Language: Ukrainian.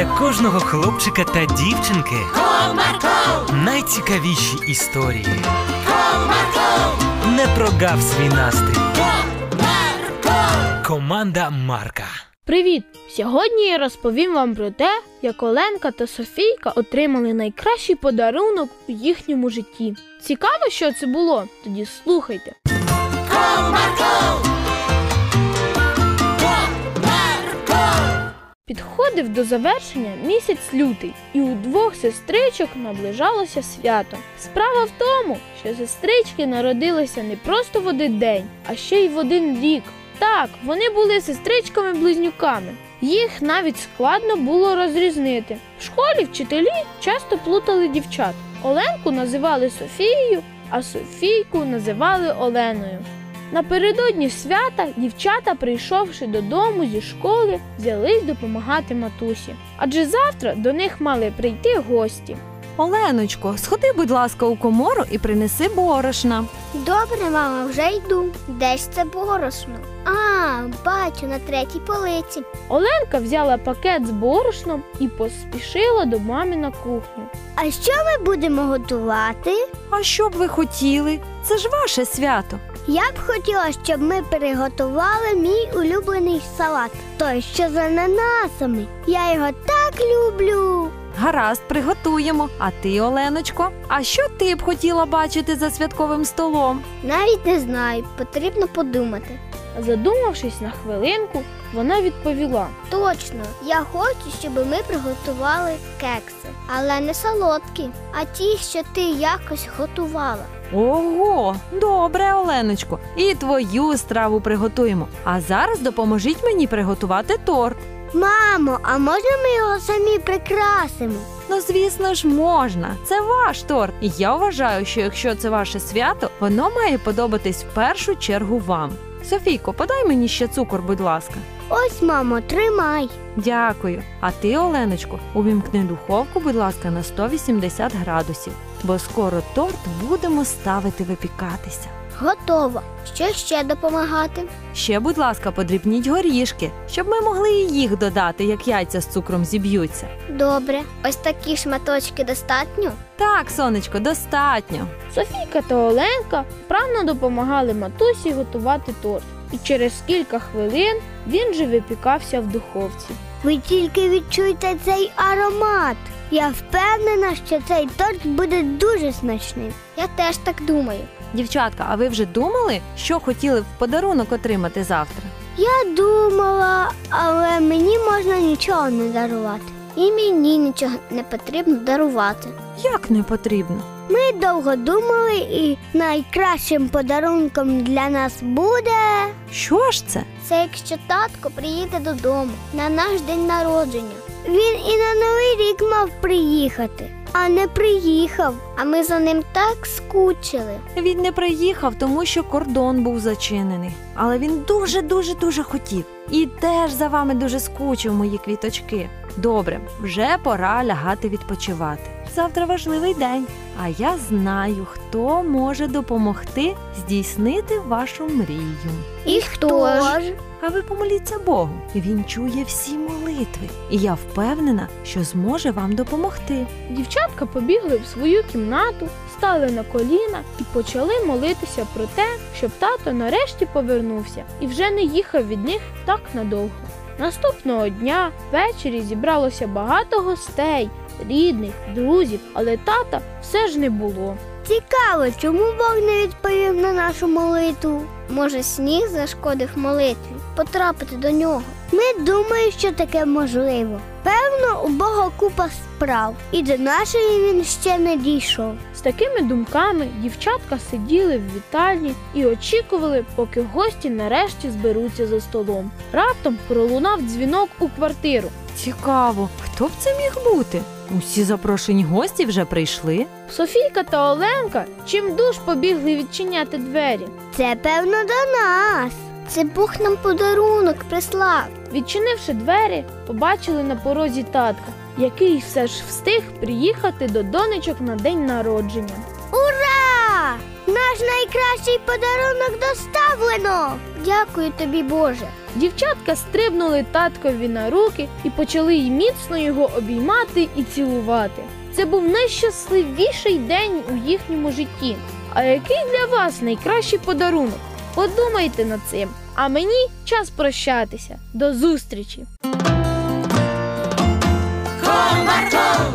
для кожного хлопчика та дівчинки Comarco, найцікавіші історії. Comarco, Не прогав свій настрій. Comarco. Команда Марка. Привіт! Сьогодні я розповім вам про те, як Оленка та Софійка отримали найкращий подарунок у їхньому житті. Цікаво, що це було? Тоді слухайте. Підходив до завершення місяць лютий, і у двох сестричок наближалося свято. Справа в тому, що сестрички народилися не просто в один день, а ще й в один рік. Так, вони були сестричками-близнюками. Їх навіть складно було розрізнити. В школі вчителі часто плутали дівчат. Оленку називали Софією, а Софійку називали Оленою. Напередодні свята дівчата, прийшовши додому зі школи, взялись допомагати матусі. Адже завтра до них мали прийти гості. Оленочко, сходи, будь ласка, у комору і принеси борошна. Добре, мама, вже йду. Де ж це борошно? А, бачу, на третій полиці. Оленка взяла пакет з борошном і поспішила до мами на кухню. А що ми будемо готувати? А що б ви хотіли? Це ж ваше свято. Я б хотіла, щоб ми приготували мій улюблений салат. Той, що з ананасами. Я його так люблю. Гаразд, приготуємо. А ти, Оленочко, а що ти б хотіла бачити за святковим столом? Навіть не знаю, потрібно подумати. Задумавшись на хвилинку, вона відповіла: Точно, я хочу, щоб ми приготували кекси, але не солодкі, а ті, що ти якось готувала. Ого, добре, Оленочко, і твою страву приготуємо. А зараз допоможіть мені приготувати торт. Мамо, а можна ми його самі прикрасимо? Ну, звісно ж, можна. Це ваш торт. І я вважаю, що якщо це ваше свято, воно має подобатись в першу чергу вам. Софійко, подай мені ще цукор, будь ласка. Ось, мамо, тримай. Дякую. А ти, Оленочко, увімкни духовку, будь ласка, на 180 градусів, бо скоро торт будемо ставити випікатися. Готово. Що ще допомагати? Ще, будь ласка, подрібніть горішки, щоб ми могли і їх додати, як яйця з цукром зіб'ються. Добре, ось такі шматочки достатньо. Так, сонечко, достатньо. Софійка та Оленка вправно допомагали матусі готувати торт. І через кілька хвилин він же випікався в духовці. Ви тільки відчуйте цей аромат. Я впевнена, що цей торт буде дуже смачним. Я теж так думаю. Дівчатка, а ви вже думали, що хотіли в подарунок отримати завтра? Я думала, але мені можна нічого не дарувати. І мені нічого не потрібно дарувати. Як не потрібно? Ми довго думали, і найкращим подарунком для нас буде Що ж це? це якщо татко приїде додому на наш день народження. Він і на новий рік мав приїхати, а не приїхав. А ми за ним так скучили. Він не приїхав, тому що кордон був зачинений. Але він дуже, дуже, дуже хотів. І теж за вами дуже скучив мої квіточки. Добре, вже пора лягати відпочивати. Завтра важливий день, а я знаю, хто може допомогти здійснити вашу мрію. І хто ж? А ви помоліться Богу. Він чує всі молитви, і я впевнена, що зможе вам допомогти. Дівчатка побігли в свою кімнату, стали на коліна і почали молитися про те, щоб тато нарешті повернувся і вже не їхав від них так надовго. Наступного дня ввечері зібралося багато гостей, рідних, друзів, але тата все ж не було. Цікаво, чому Бог не відповів на нашу молитву? Може, сніг зашкодив молитві потрапити до нього? Ми думаємо, що таке можливо. Певно, у Бога купа справ, і до нашої він ще не дійшов. З такими думками дівчатка сиділи в вітальні і очікували, поки гості нарешті зберуться за столом. Раптом пролунав дзвінок у квартиру. Цікаво, хто б це міг бути? Усі запрошені гості вже прийшли. Софійка та Оленка чим душ побігли відчиняти двері. Це певно до нас. Це Бог нам подарунок прислав. Відчинивши двері, побачили на порозі татка, який все ж встиг приїхати до донечок на день народження. Ура! Наш найкращий подарунок доставлено! Дякую тобі, Боже. Дівчатка стрибнули таткові на руки і почали й міцно його обіймати і цілувати. Це був найщасливіший день у їхньому житті. А який для вас найкращий подарунок? Подумайте над цим. А мені час прощатися. До зустрічі! Комарко,